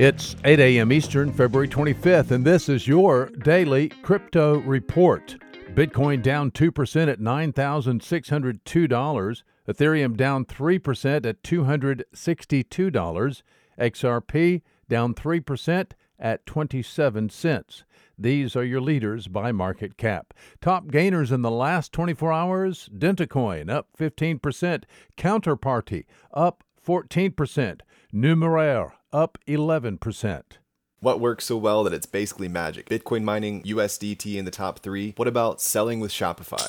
It's 8 a.m. Eastern, February 25th, and this is your daily crypto report. Bitcoin down 2% at $9,602. Ethereum down 3% at $262. XRP down 3% at 27 cents. These are your leaders by market cap. Top gainers in the last 24 hours Dentacoin up 15%, Counterparty up 14%, Numeraire up 11%. What works so well that it's basically magic? Bitcoin mining, USDT in the top three. What about selling with Shopify?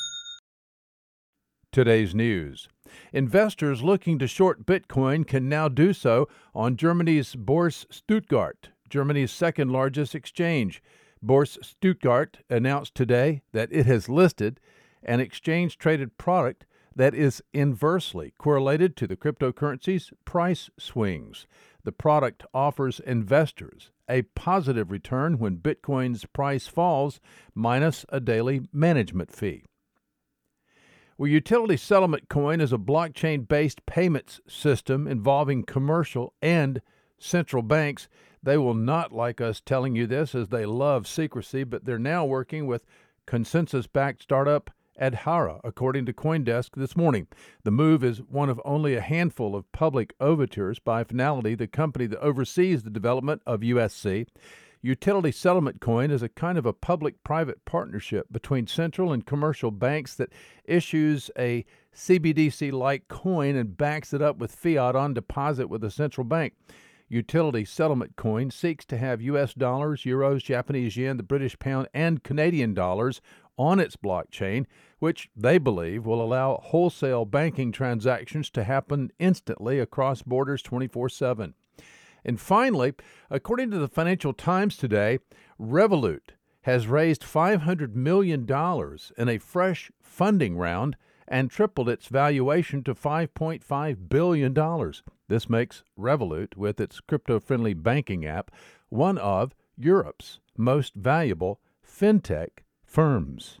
Today's news. Investors looking to short Bitcoin can now do so on Germany's Börse Stuttgart, Germany's second largest exchange. Börse Stuttgart announced today that it has listed an exchange traded product that is inversely correlated to the cryptocurrency's price swings. The product offers investors a positive return when Bitcoin's price falls, minus a daily management fee. Well, Utility Settlement Coin is a blockchain based payments system involving commercial and central banks. They will not like us telling you this as they love secrecy, but they're now working with ConsenSys backed startup Adhara, according to Coindesk this morning. The move is one of only a handful of public overtures by Finality, the company that oversees the development of USC. Utility Settlement Coin is a kind of a public private partnership between central and commercial banks that issues a CBDC like coin and backs it up with fiat on deposit with a central bank. Utility Settlement Coin seeks to have US dollars, euros, Japanese yen, the British pound, and Canadian dollars on its blockchain, which they believe will allow wholesale banking transactions to happen instantly across borders 24 7. And finally, according to the Financial Times today, Revolut has raised $500 million in a fresh funding round and tripled its valuation to $5.5 billion. This makes Revolut, with its crypto friendly banking app, one of Europe's most valuable fintech firms.